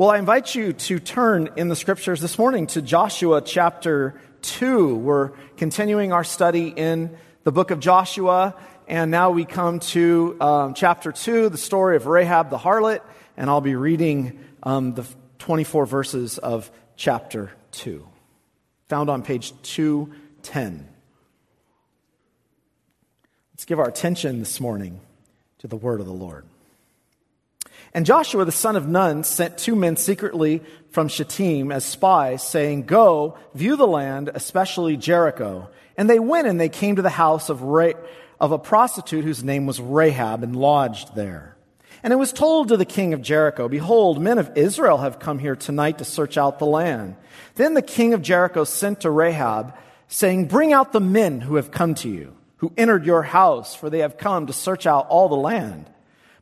Well, I invite you to turn in the scriptures this morning to Joshua chapter 2. We're continuing our study in the book of Joshua, and now we come to um, chapter 2, the story of Rahab the harlot, and I'll be reading um, the 24 verses of chapter 2, found on page 210. Let's give our attention this morning to the word of the Lord. And Joshua the son of Nun sent two men secretly from Shittim as spies, saying, Go, view the land, especially Jericho. And they went and they came to the house of, Ra- of a prostitute whose name was Rahab and lodged there. And it was told to the king of Jericho, Behold, men of Israel have come here tonight to search out the land. Then the king of Jericho sent to Rahab, saying, Bring out the men who have come to you, who entered your house, for they have come to search out all the land.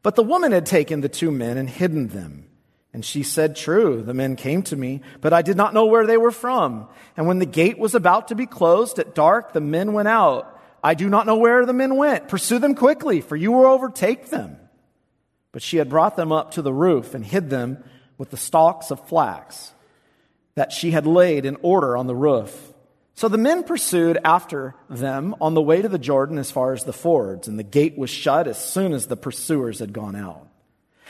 But the woman had taken the two men and hidden them. And she said, True, the men came to me, but I did not know where they were from. And when the gate was about to be closed at dark, the men went out. I do not know where the men went. Pursue them quickly, for you will overtake them. But she had brought them up to the roof and hid them with the stalks of flax that she had laid in order on the roof. So the men pursued after them on the way to the Jordan as far as the fords, and the gate was shut as soon as the pursuers had gone out.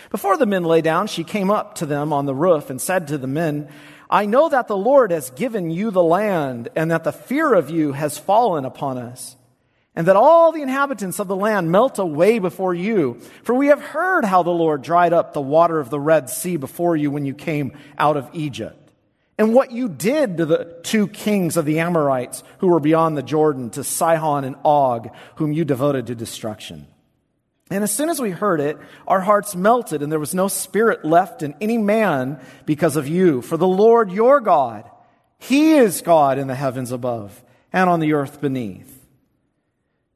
Before the men lay down, she came up to them on the roof and said to the men, I know that the Lord has given you the land, and that the fear of you has fallen upon us, and that all the inhabitants of the land melt away before you. For we have heard how the Lord dried up the water of the Red Sea before you when you came out of Egypt and what you did to the two kings of the Amorites who were beyond the Jordan, to Sihon and Og, whom you devoted to destruction. And as soon as we heard it, our hearts melted, and there was no spirit left in any man because of you. For the Lord your God, He is God in the heavens above and on the earth beneath.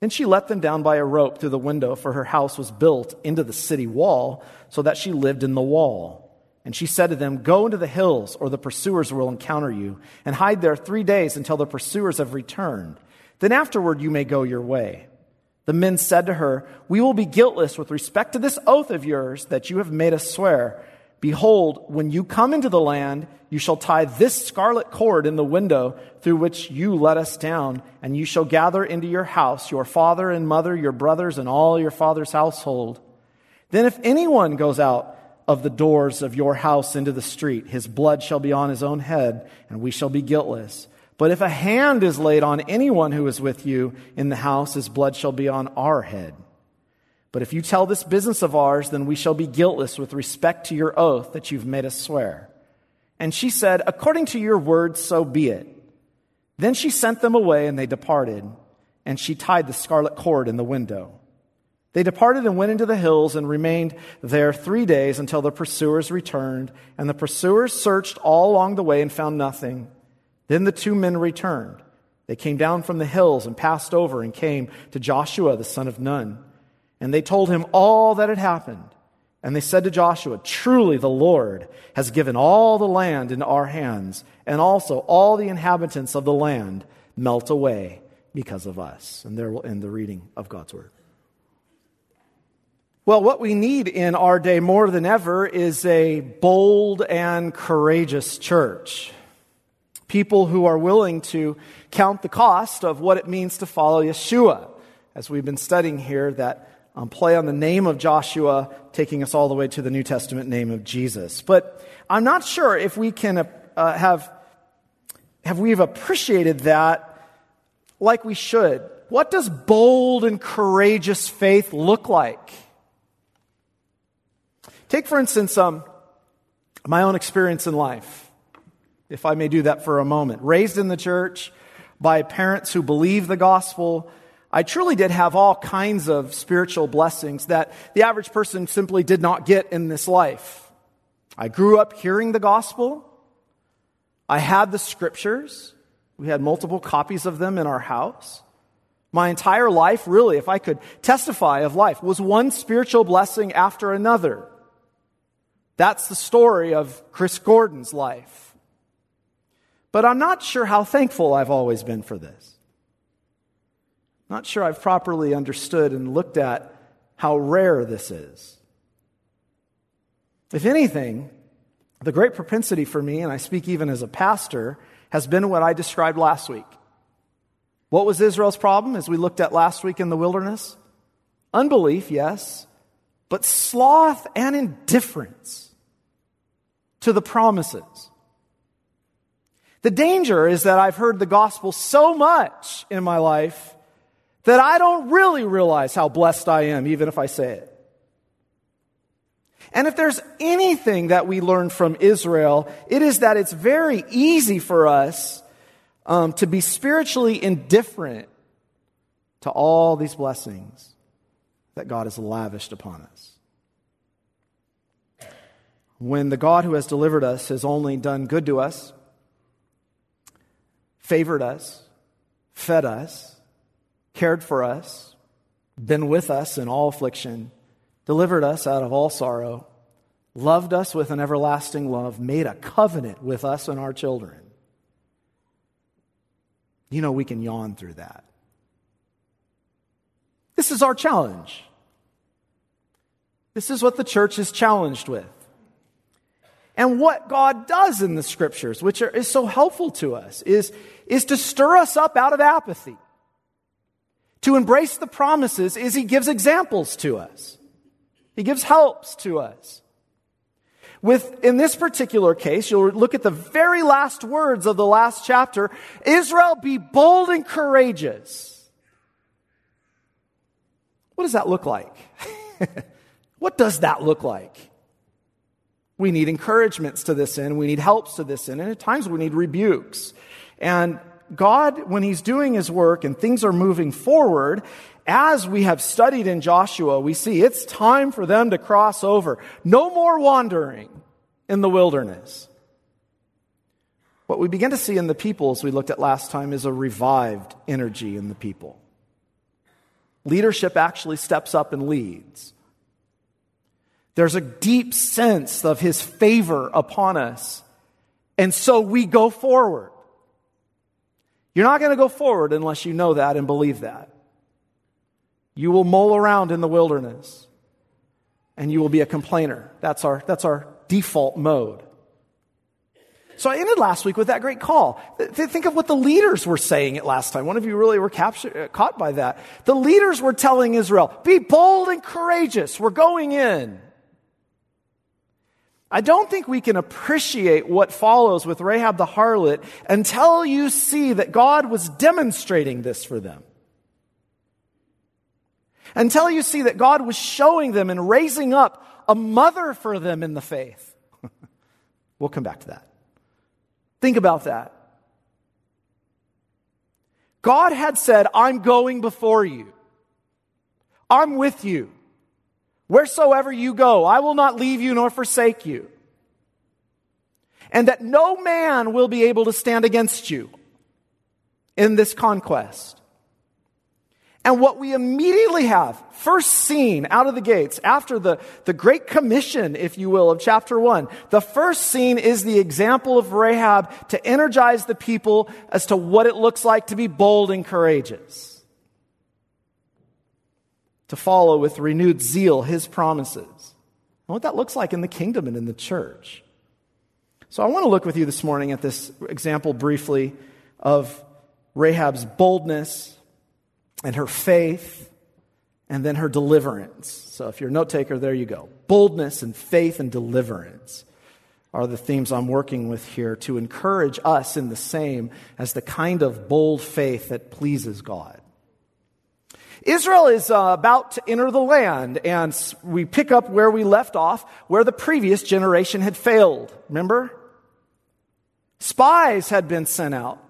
Then she let them down by a rope through the window, for her house was built into the city wall, so that she lived in the wall. And she said to them, Go into the hills, or the pursuers will encounter you, and hide there three days until the pursuers have returned. Then afterward you may go your way. The men said to her, We will be guiltless with respect to this oath of yours that you have made us swear. Behold, when you come into the land, you shall tie this scarlet cord in the window through which you let us down, and you shall gather into your house your father and mother, your brothers, and all your father's household. Then if anyone goes out of the doors of your house into the street, his blood shall be on his own head, and we shall be guiltless. But if a hand is laid on anyone who is with you in the house, his blood shall be on our head. But if you tell this business of ours, then we shall be guiltless with respect to your oath that you've made us swear. And she said, According to your word, so be it. Then she sent them away, and they departed, and she tied the scarlet cord in the window. They departed and went into the hills and remained there three days until the pursuers returned. And the pursuers searched all along the way and found nothing. Then the two men returned. They came down from the hills and passed over and came to Joshua the son of Nun. And they told him all that had happened. And they said to Joshua, Truly the Lord has given all the land into our hands, and also all the inhabitants of the land melt away because of us. And there will end the reading of God's word. Well, what we need in our day more than ever is a bold and courageous church. People who are willing to count the cost of what it means to follow Yeshua. As we've been studying here, that um, play on the name of Joshua, taking us all the way to the New Testament name of Jesus. But I'm not sure if we can uh, have, have we have appreciated that like we should. What does bold and courageous faith look like? Take, for instance, um, my own experience in life, if I may do that for a moment. Raised in the church by parents who believe the gospel, I truly did have all kinds of spiritual blessings that the average person simply did not get in this life. I grew up hearing the gospel. I had the scriptures. We had multiple copies of them in our house. My entire life, really, if I could testify of life, was one spiritual blessing after another. That's the story of Chris Gordon's life. But I'm not sure how thankful I've always been for this. Not sure I've properly understood and looked at how rare this is. If anything, the great propensity for me, and I speak even as a pastor, has been what I described last week. What was Israel's problem as we looked at last week in the wilderness? Unbelief, yes, but sloth and indifference to the promises. The danger is that I've heard the gospel so much in my life that I don't really realize how blessed I am, even if I say it. And if there's anything that we learn from Israel, it is that it's very easy for us um, to be spiritually indifferent to all these blessings that God has lavished upon us. When the God who has delivered us has only done good to us, favored us, fed us, cared for us, been with us in all affliction, delivered us out of all sorrow, loved us with an everlasting love, made a covenant with us and our children. You know, we can yawn through that. This is our challenge. This is what the church is challenged with. And what God does in the scriptures, which are, is so helpful to us, is, is to stir us up out of apathy. To embrace the promises is He gives examples to us. He gives helps to us. With, in this particular case, you'll look at the very last words of the last chapter. Israel, be bold and courageous. What does that look like? what does that look like? We need encouragements to this end. We need helps to this end. And at times we need rebukes. And God, when He's doing His work and things are moving forward, as we have studied in Joshua, we see it's time for them to cross over. No more wandering in the wilderness. What we begin to see in the people, as we looked at last time, is a revived energy in the people. Leadership actually steps up and leads. There's a deep sense of his favor upon us. And so we go forward. You're not going to go forward unless you know that and believe that. You will mull around in the wilderness and you will be a complainer. That's our, that's our default mode. So I ended last week with that great call. Think of what the leaders were saying it last time. One of you really were captured, uh, caught by that. The leaders were telling Israel, be bold and courageous. We're going in. I don't think we can appreciate what follows with Rahab the harlot until you see that God was demonstrating this for them. Until you see that God was showing them and raising up a mother for them in the faith. we'll come back to that. Think about that. God had said, I'm going before you. I'm with you. Wheresoever you go, I will not leave you nor forsake you. And that no man will be able to stand against you in this conquest. And what we immediately have, first seen out of the gates, after the, the great commission, if you will, of chapter one, the first scene is the example of Rahab to energize the people as to what it looks like to be bold and courageous. To follow with renewed zeal his promises. And what that looks like in the kingdom and in the church. So I want to look with you this morning at this example briefly of Rahab's boldness and her faith, and then her deliverance. So if you're a note taker, there you go. Boldness and faith and deliverance are the themes I'm working with here to encourage us in the same as the kind of bold faith that pleases God. Israel is uh, about to enter the land, and we pick up where we left off, where the previous generation had failed. Remember? Spies had been sent out.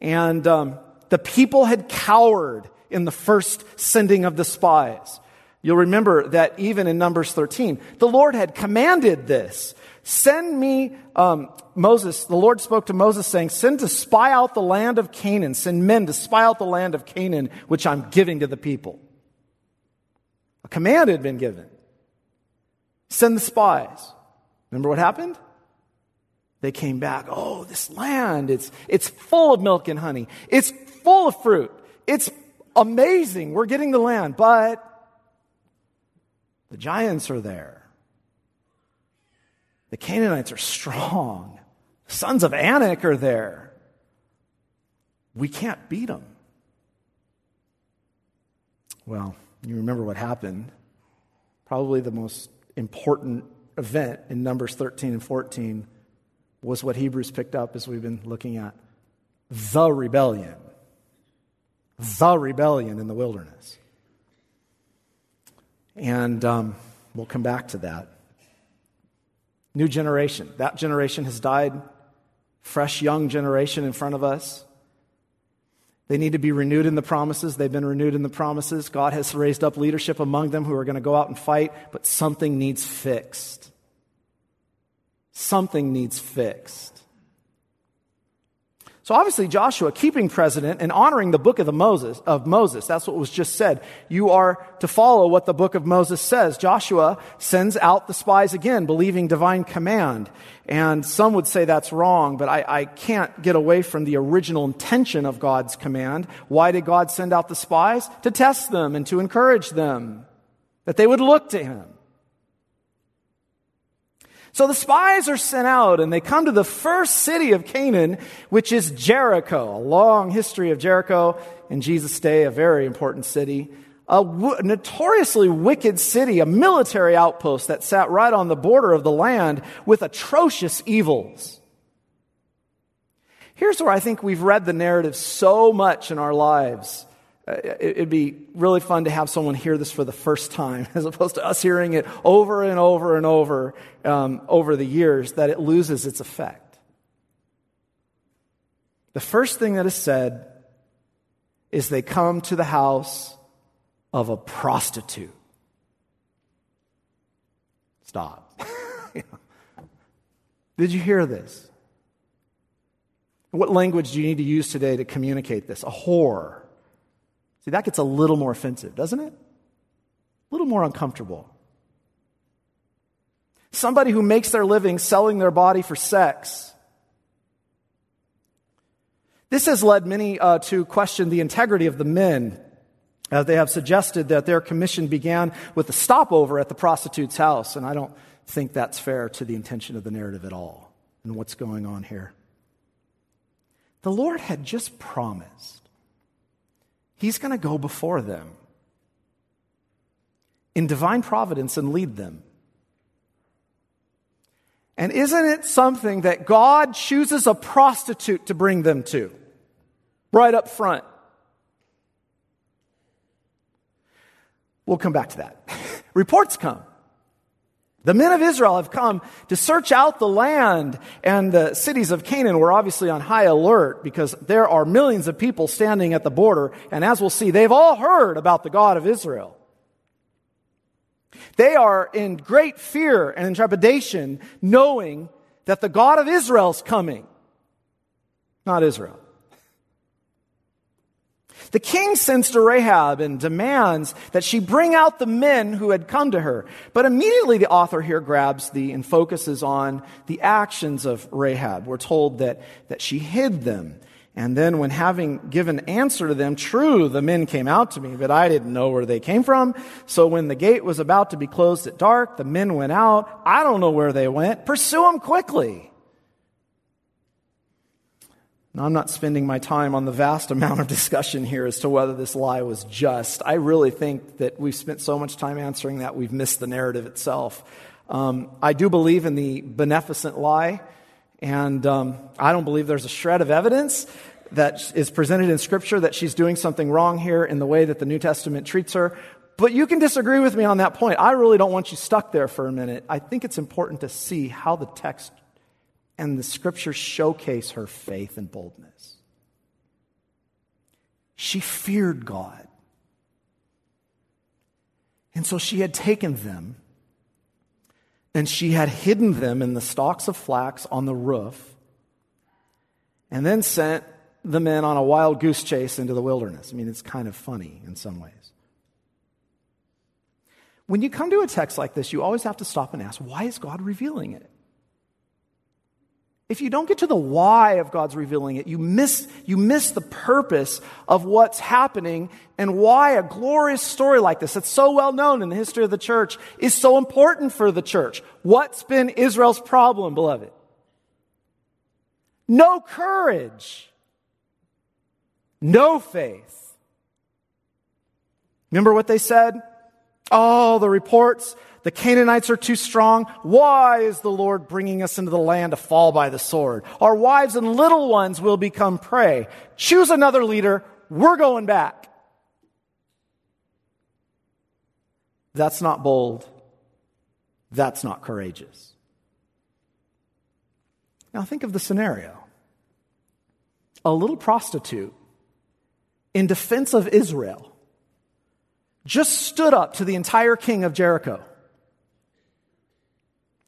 And um, the people had cowered in the first sending of the spies. You'll remember that even in Numbers 13, the Lord had commanded this Send me, um, Moses, the Lord spoke to Moses saying, Send to spy out the land of Canaan. Send men to spy out the land of Canaan, which I'm giving to the people. A command had been given. Send the spies. Remember what happened? They came back. Oh, this land, it's, it's full of milk and honey. It's full of fruit. It's amazing. We're getting the land, but the giants are there. The Canaanites are strong. Sons of Anak are there. We can't beat them. Well, you remember what happened. Probably the most important event in Numbers 13 and 14 was what Hebrews picked up as we've been looking at the rebellion. The rebellion in the wilderness. And um, we'll come back to that. New generation. That generation has died. Fresh, young generation in front of us. They need to be renewed in the promises. They've been renewed in the promises. God has raised up leadership among them who are going to go out and fight, but something needs fixed. Something needs fixed. So obviously Joshua keeping precedent and honoring the book of the Moses of Moses. That's what was just said. You are to follow what the book of Moses says. Joshua sends out the spies again, believing divine command. And some would say that's wrong, but I, I can't get away from the original intention of God's command. Why did God send out the spies? To test them and to encourage them. That they would look to him. So the spies are sent out and they come to the first city of Canaan, which is Jericho. A long history of Jericho in Jesus' day, a very important city. A w- notoriously wicked city, a military outpost that sat right on the border of the land with atrocious evils. Here's where I think we've read the narrative so much in our lives it'd be really fun to have someone hear this for the first time, as opposed to us hearing it over and over and over um, over the years, that it loses its effect. The first thing that is said is they come to the house of a prostitute. Stop. Did you hear this? What language do you need to use today to communicate this? A whore See, that gets a little more offensive, doesn't it? A little more uncomfortable. Somebody who makes their living selling their body for sex. This has led many uh, to question the integrity of the men. They have suggested that their commission began with a stopover at the prostitute's house, and I don't think that's fair to the intention of the narrative at all and what's going on here. The Lord had just promised He's going to go before them in divine providence and lead them. And isn't it something that God chooses a prostitute to bring them to? Right up front. We'll come back to that. Reports come the men of Israel have come to search out the land, and the cities of Canaan were obviously on high alert because there are millions of people standing at the border, and as we'll see, they've all heard about the God of Israel. They are in great fear and in trepidation, knowing that the God of Israel is coming, not Israel. The king sends to Rahab and demands that she bring out the men who had come to her. But immediately the author here grabs the and focuses on the actions of Rahab. We're told that, that she hid them. And then when having given answer to them, true, the men came out to me, but I didn't know where they came from. So when the gate was about to be closed at dark, the men went out. I don't know where they went. Pursue them quickly. Now, I'm not spending my time on the vast amount of discussion here as to whether this lie was just. I really think that we've spent so much time answering that we've missed the narrative itself. Um, I do believe in the beneficent lie, and um, I don't believe there's a shred of evidence that is presented in Scripture that she's doing something wrong here in the way that the New Testament treats her. But you can disagree with me on that point. I really don't want you stuck there for a minute. I think it's important to see how the text and the scriptures showcase her faith and boldness. She feared God. And so she had taken them and she had hidden them in the stalks of flax on the roof, and then sent the men on a wild goose chase into the wilderness. I mean, it's kind of funny in some ways. When you come to a text like this, you always have to stop and ask, why is God revealing it? If you don't get to the why of God's revealing it, you miss, you miss the purpose of what's happening and why a glorious story like this, that's so well known in the history of the church, is so important for the church. What's been Israel's problem, beloved? No courage. No faith. Remember what they said? Oh, the reports the Canaanites are too strong. Why is the Lord bringing us into the land to fall by the sword? Our wives and little ones will become prey. Choose another leader. We're going back. That's not bold. That's not courageous. Now think of the scenario a little prostitute in defense of Israel just stood up to the entire king of Jericho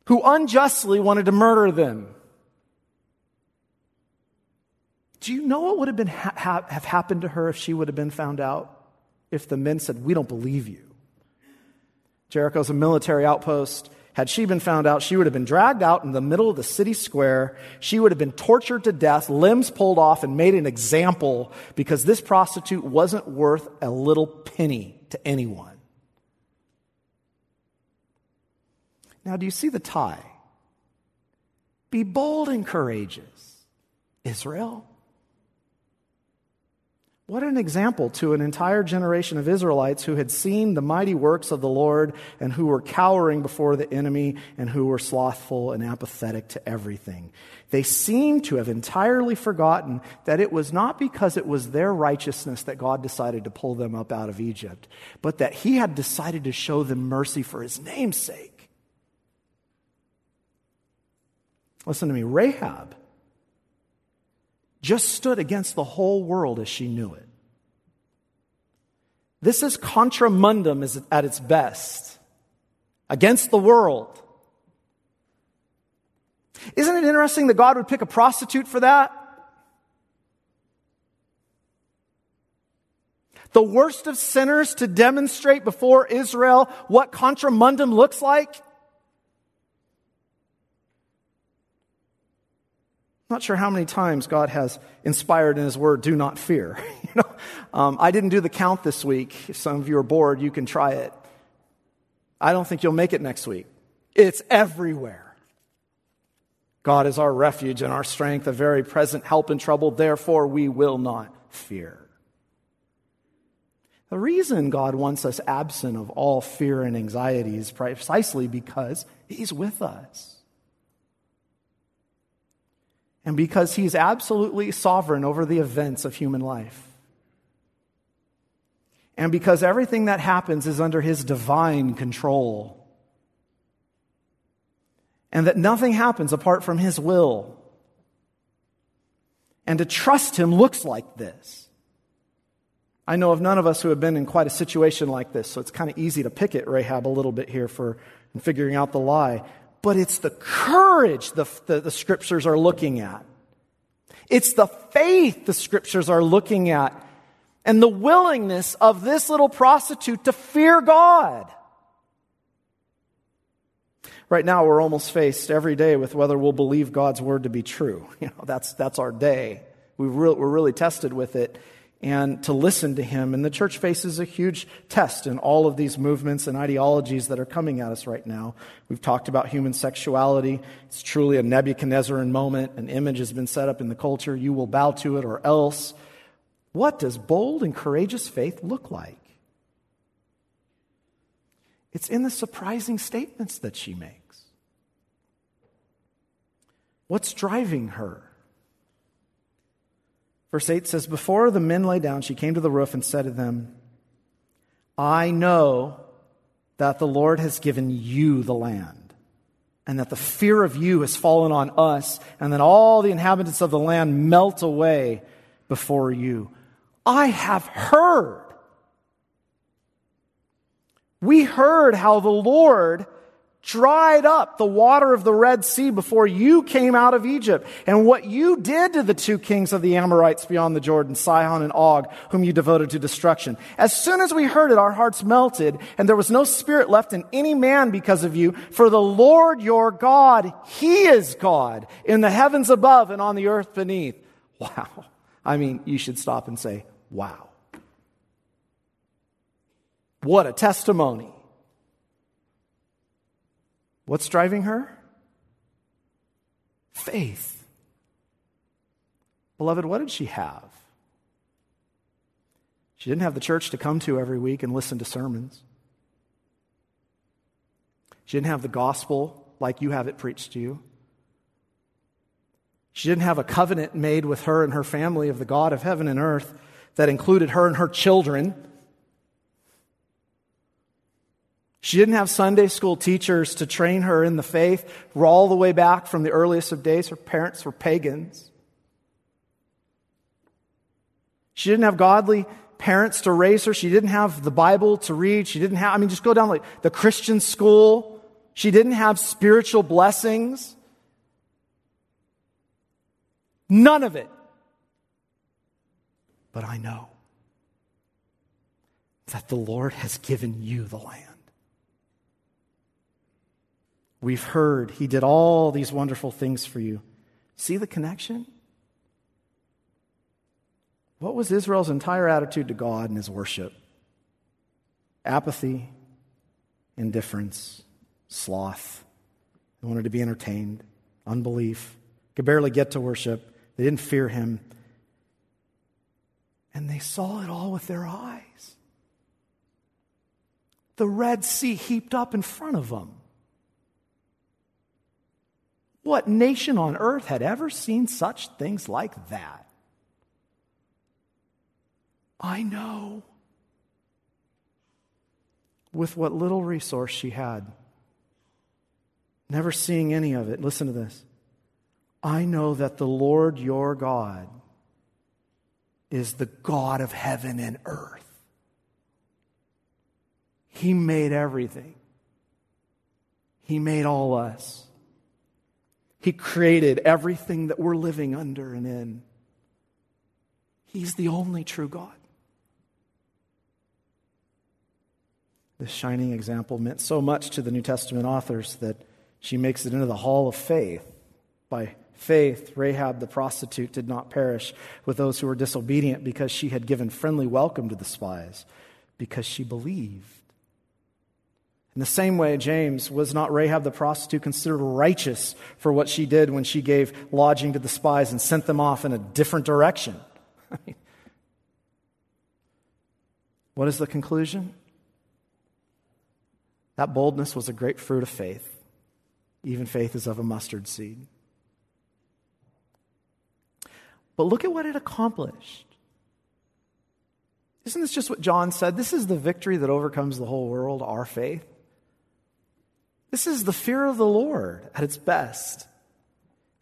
who unjustly wanted to murder them. Do you know what would have, been ha- have happened to her if she would have been found out? If the men said, We don't believe you. Jericho's a military outpost. Had she been found out, she would have been dragged out in the middle of the city square. She would have been tortured to death, limbs pulled off, and made an example because this prostitute wasn't worth a little penny to anyone. Now, do you see the tie? Be bold and courageous, Israel. What an example to an entire generation of Israelites who had seen the mighty works of the Lord and who were cowering before the enemy and who were slothful and apathetic to everything. They seem to have entirely forgotten that it was not because it was their righteousness that God decided to pull them up out of Egypt, but that He had decided to show them mercy for His name's sake. Listen to me, Rahab just stood against the whole world as she knew it. This is contra mundum at its best, against the world. Isn't it interesting that God would pick a prostitute for that? The worst of sinners to demonstrate before Israel what contra mundum looks like? Not sure how many times God has inspired in His Word, do not fear. you know, um, I didn't do the count this week. If some of you are bored, you can try it. I don't think you'll make it next week. It's everywhere. God is our refuge and our strength, a very present help in trouble. Therefore, we will not fear. The reason God wants us absent of all fear and anxiety is precisely because He's with us and because he's absolutely sovereign over the events of human life. And because everything that happens is under his divine control. And that nothing happens apart from his will. And to trust him looks like this. I know of none of us who have been in quite a situation like this, so it's kind of easy to pick at Rahab a little bit here for figuring out the lie but it's the courage the, the, the, scriptures are looking at. It's the faith the scriptures are looking at and the willingness of this little prostitute to fear God. Right now, we're almost faced every day with whether we'll believe God's word to be true. You know, that's, that's our day. We re- we're really tested with it and to listen to him. And the church faces a huge test in all of these movements and ideologies that are coming at us right now. We've talked about human sexuality. It's truly a Nebuchadnezzarian moment. An image has been set up in the culture. You will bow to it or else. What does bold and courageous faith look like? It's in the surprising statements that she makes. What's driving her? Verse 8 says, Before the men lay down, she came to the roof and said to them, I know that the Lord has given you the land, and that the fear of you has fallen on us, and that all the inhabitants of the land melt away before you. I have heard. We heard how the Lord dried up the water of the Red Sea before you came out of Egypt, and what you did to the two kings of the Amorites beyond the Jordan, Sihon and Og, whom you devoted to destruction. As soon as we heard it, our hearts melted, and there was no spirit left in any man because of you. For the Lord your God, He is God in the heavens above and on the earth beneath. Wow. I mean, you should stop and say, wow. What a testimony. What's driving her? Faith. Beloved, what did she have? She didn't have the church to come to every week and listen to sermons. She didn't have the gospel like you have it preached to you. She didn't have a covenant made with her and her family of the God of heaven and earth that included her and her children She didn't have Sunday school teachers to train her in the faith all the way back from the earliest of days. Her parents were pagans. She didn't have godly parents to raise her. She didn't have the Bible to read. She didn't have, I mean, just go down like the Christian school. She didn't have spiritual blessings. None of it. But I know that the Lord has given you the land. We've heard he did all these wonderful things for you. See the connection? What was Israel's entire attitude to God and his worship? Apathy, indifference, sloth. They wanted to be entertained, unbelief, could barely get to worship. They didn't fear him. And they saw it all with their eyes. The Red Sea heaped up in front of them. What nation on earth had ever seen such things like that? I know. With what little resource she had, never seeing any of it. Listen to this. I know that the Lord your God is the God of heaven and earth. He made everything, He made all us. He created everything that we're living under and in. He's the only true God. This shining example meant so much to the New Testament authors that she makes it into the hall of faith. By faith, Rahab the prostitute did not perish with those who were disobedient because she had given friendly welcome to the spies, because she believed. In the same way, James, was not Rahab the prostitute considered righteous for what she did when she gave lodging to the spies and sent them off in a different direction? what is the conclusion? That boldness was a great fruit of faith. Even faith is of a mustard seed. But look at what it accomplished. Isn't this just what John said? This is the victory that overcomes the whole world, our faith. This is the fear of the Lord at its best.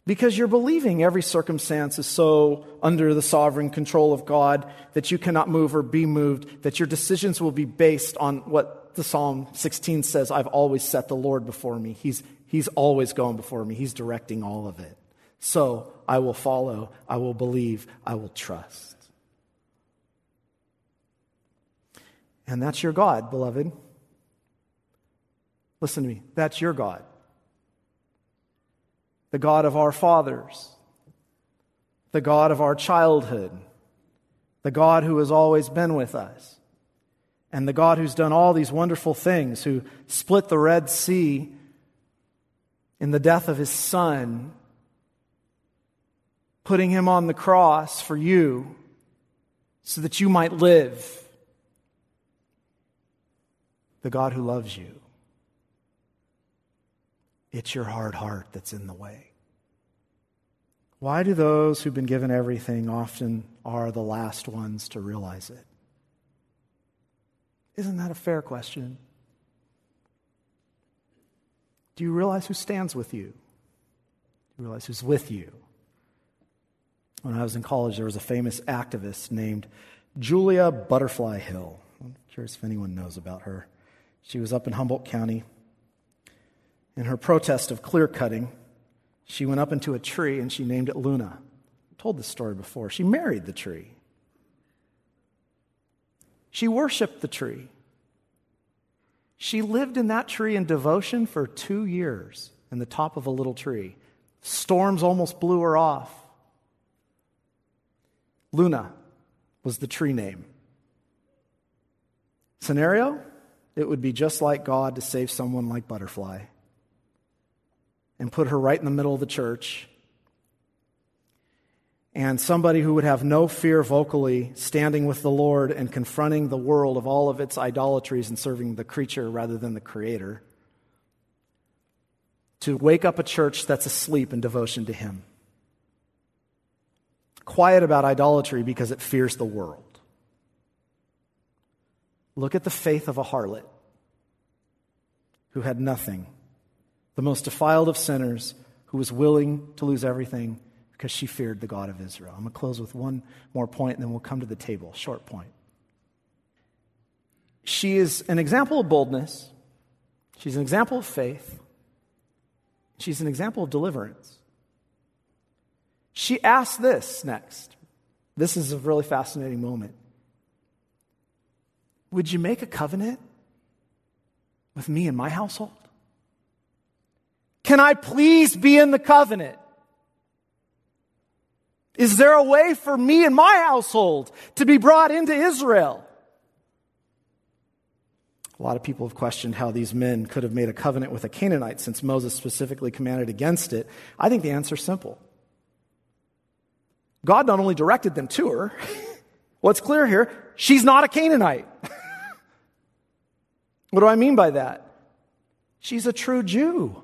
Because you're believing every circumstance is so under the sovereign control of God that you cannot move or be moved, that your decisions will be based on what the Psalm 16 says I've always set the Lord before me. He's, he's always going before me, He's directing all of it. So I will follow, I will believe, I will trust. And that's your God, beloved. Listen to me. That's your God. The God of our fathers. The God of our childhood. The God who has always been with us. And the God who's done all these wonderful things, who split the Red Sea in the death of his son, putting him on the cross for you so that you might live. The God who loves you. It's your hard heart that's in the way. Why do those who've been given everything often are the last ones to realize it? Isn't that a fair question? Do you realize who stands with you? Do you realize who's with you? When I was in college, there was a famous activist named Julia Butterfly Hill. I'm curious if anyone knows about her. She was up in Humboldt County In her protest of clear cutting, she went up into a tree and she named it Luna. I told this story before. She married the tree. She worshiped the tree. She lived in that tree in devotion for two years in the top of a little tree. Storms almost blew her off. Luna was the tree name. Scenario? It would be just like God to save someone like Butterfly and put her right in the middle of the church. And somebody who would have no fear vocally standing with the Lord and confronting the world of all of its idolatries and serving the creature rather than the creator. To wake up a church that's asleep in devotion to Him. Quiet about idolatry because it fears the world. Look at the faith of a harlot who had nothing the most defiled of sinners, who was willing to lose everything because she feared the God of Israel. I'm going to close with one more point and then we'll come to the table. Short point. She is an example of boldness, she's an example of faith, she's an example of deliverance. She asked this next. This is a really fascinating moment. Would you make a covenant with me and my household? Can I please be in the covenant? Is there a way for me and my household to be brought into Israel? A lot of people have questioned how these men could have made a covenant with a Canaanite since Moses specifically commanded against it. I think the answer is simple. God not only directed them to her, what's clear here, she's not a Canaanite. what do I mean by that? She's a true Jew.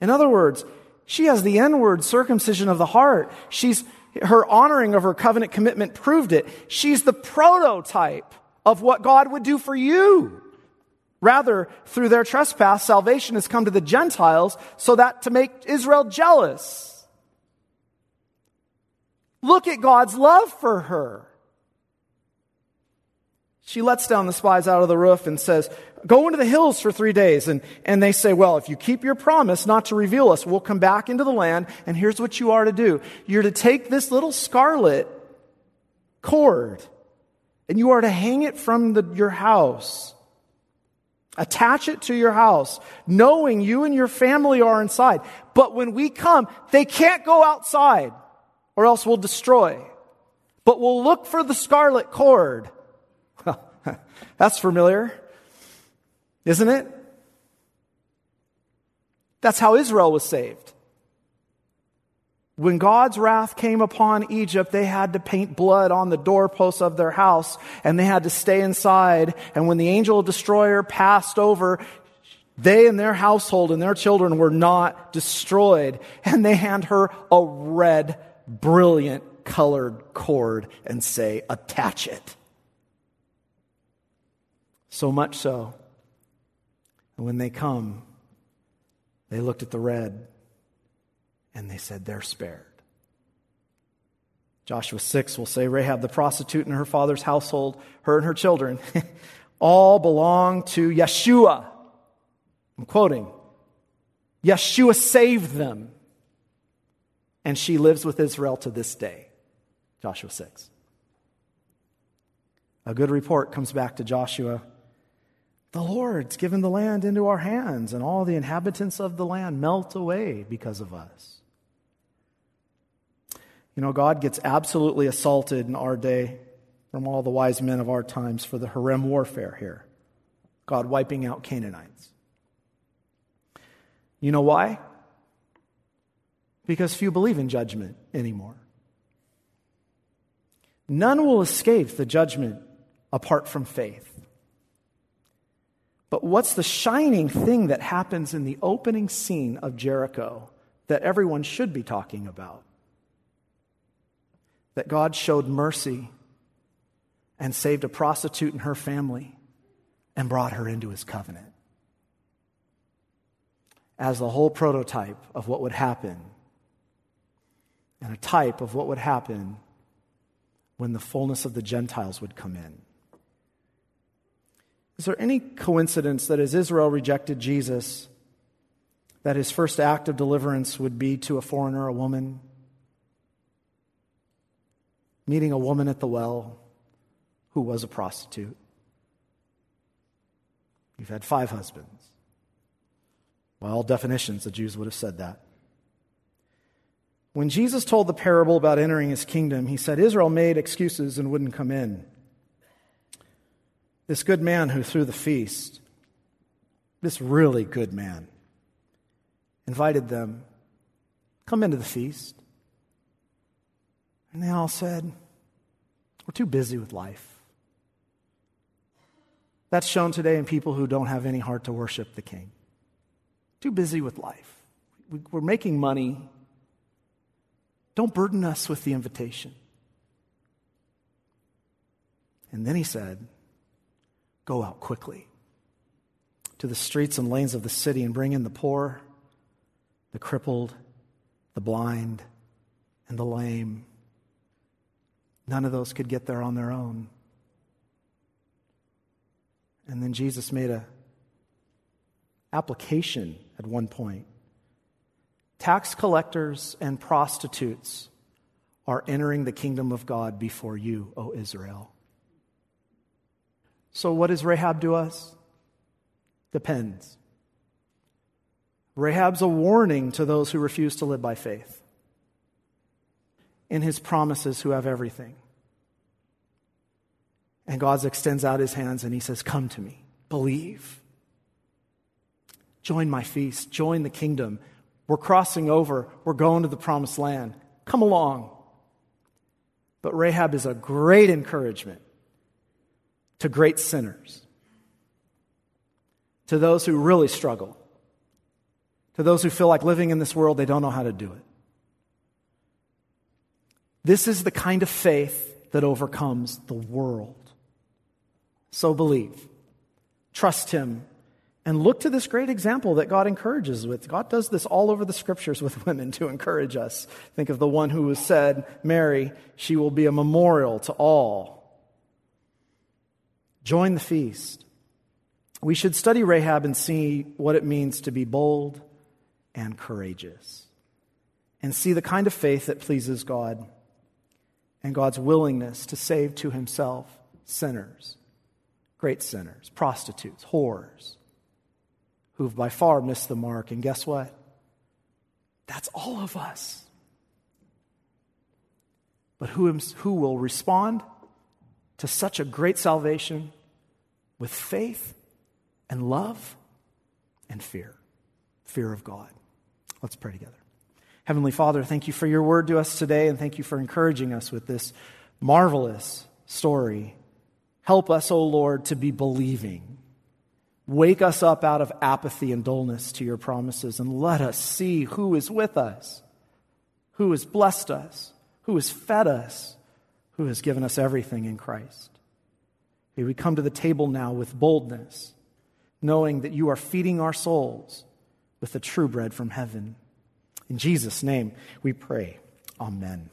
In other words, she has the N-word circumcision of the heart. She's, her honoring of her covenant commitment proved it. She's the prototype of what God would do for you. Rather, through their trespass, salvation has come to the Gentiles so that to make Israel jealous. Look at God's love for her. She lets down the spies out of the roof and says, Go into the hills for three days. And, and they say, Well, if you keep your promise not to reveal us, we'll come back into the land, and here's what you are to do. You're to take this little scarlet cord, and you are to hang it from the, your house. Attach it to your house, knowing you and your family are inside. But when we come, they can't go outside, or else we'll destroy. But we'll look for the scarlet cord that's familiar, isn't it? That's how Israel was saved. When God's wrath came upon Egypt, they had to paint blood on the doorposts of their house and they had to stay inside. And when the angel destroyer passed over, they and their household and their children were not destroyed. And they hand her a red, brilliant colored cord and say, attach it. So much so. And when they come, they looked at the red and they said, They're spared. Joshua 6 will say Rahab the prostitute and her father's household, her and her children, all belong to Yeshua. I'm quoting. Yeshua saved them. And she lives with Israel to this day. Joshua 6. A good report comes back to Joshua the Lord's given the land into our hands, and all the inhabitants of the land melt away because of us. You know, God gets absolutely assaulted in our day from all the wise men of our times for the herem warfare here. God wiping out Canaanites. You know why? Because few believe in judgment anymore. None will escape the judgment apart from faith. But what's the shining thing that happens in the opening scene of Jericho that everyone should be talking about? That God showed mercy and saved a prostitute and her family and brought her into his covenant. As the whole prototype of what would happen and a type of what would happen when the fullness of the Gentiles would come in. Is there any coincidence that as Israel rejected Jesus, that his first act of deliverance would be to a foreigner, a woman? Meeting a woman at the well who was a prostitute. You've had five husbands. By all definitions, the Jews would have said that. When Jesus told the parable about entering his kingdom, he said Israel made excuses and wouldn't come in. This good man who threw the feast, this really good man, invited them, come into the feast. And they all said, We're too busy with life. That's shown today in people who don't have any heart to worship the king. Too busy with life. We're making money. Don't burden us with the invitation. And then he said, Go out quickly to the streets and lanes of the city and bring in the poor, the crippled, the blind, and the lame. None of those could get there on their own. And then Jesus made a application at one point. Tax collectors and prostitutes are entering the kingdom of God before you, O Israel. So, what does Rahab do us? Depends. Rahab's a warning to those who refuse to live by faith in his promises who have everything. And God extends out his hands and he says, Come to me, believe. Join my feast, join the kingdom. We're crossing over, we're going to the promised land. Come along. But Rahab is a great encouragement to great sinners, to those who really struggle, to those who feel like living in this world, they don't know how to do it. This is the kind of faith that overcomes the world. So believe, trust Him, and look to this great example that God encourages with. God does this all over the scriptures with women to encourage us. Think of the one who was said, Mary, she will be a memorial to all. Join the feast. We should study Rahab and see what it means to be bold and courageous, and see the kind of faith that pleases God and God's willingness to save to himself sinners great sinners, prostitutes, whores, who've by far missed the mark. And guess what? That's all of us. But who, who will respond to such a great salvation with faith and love and fear? Fear of God. Let's pray together. Heavenly Father, thank you for your word to us today, and thank you for encouraging us with this marvelous story Help us, O oh Lord, to be believing. Wake us up out of apathy and dullness to your promises and let us see who is with us, who has blessed us, who has fed us, who has given us everything in Christ. May we come to the table now with boldness, knowing that you are feeding our souls with the true bread from heaven. In Jesus' name we pray. Amen.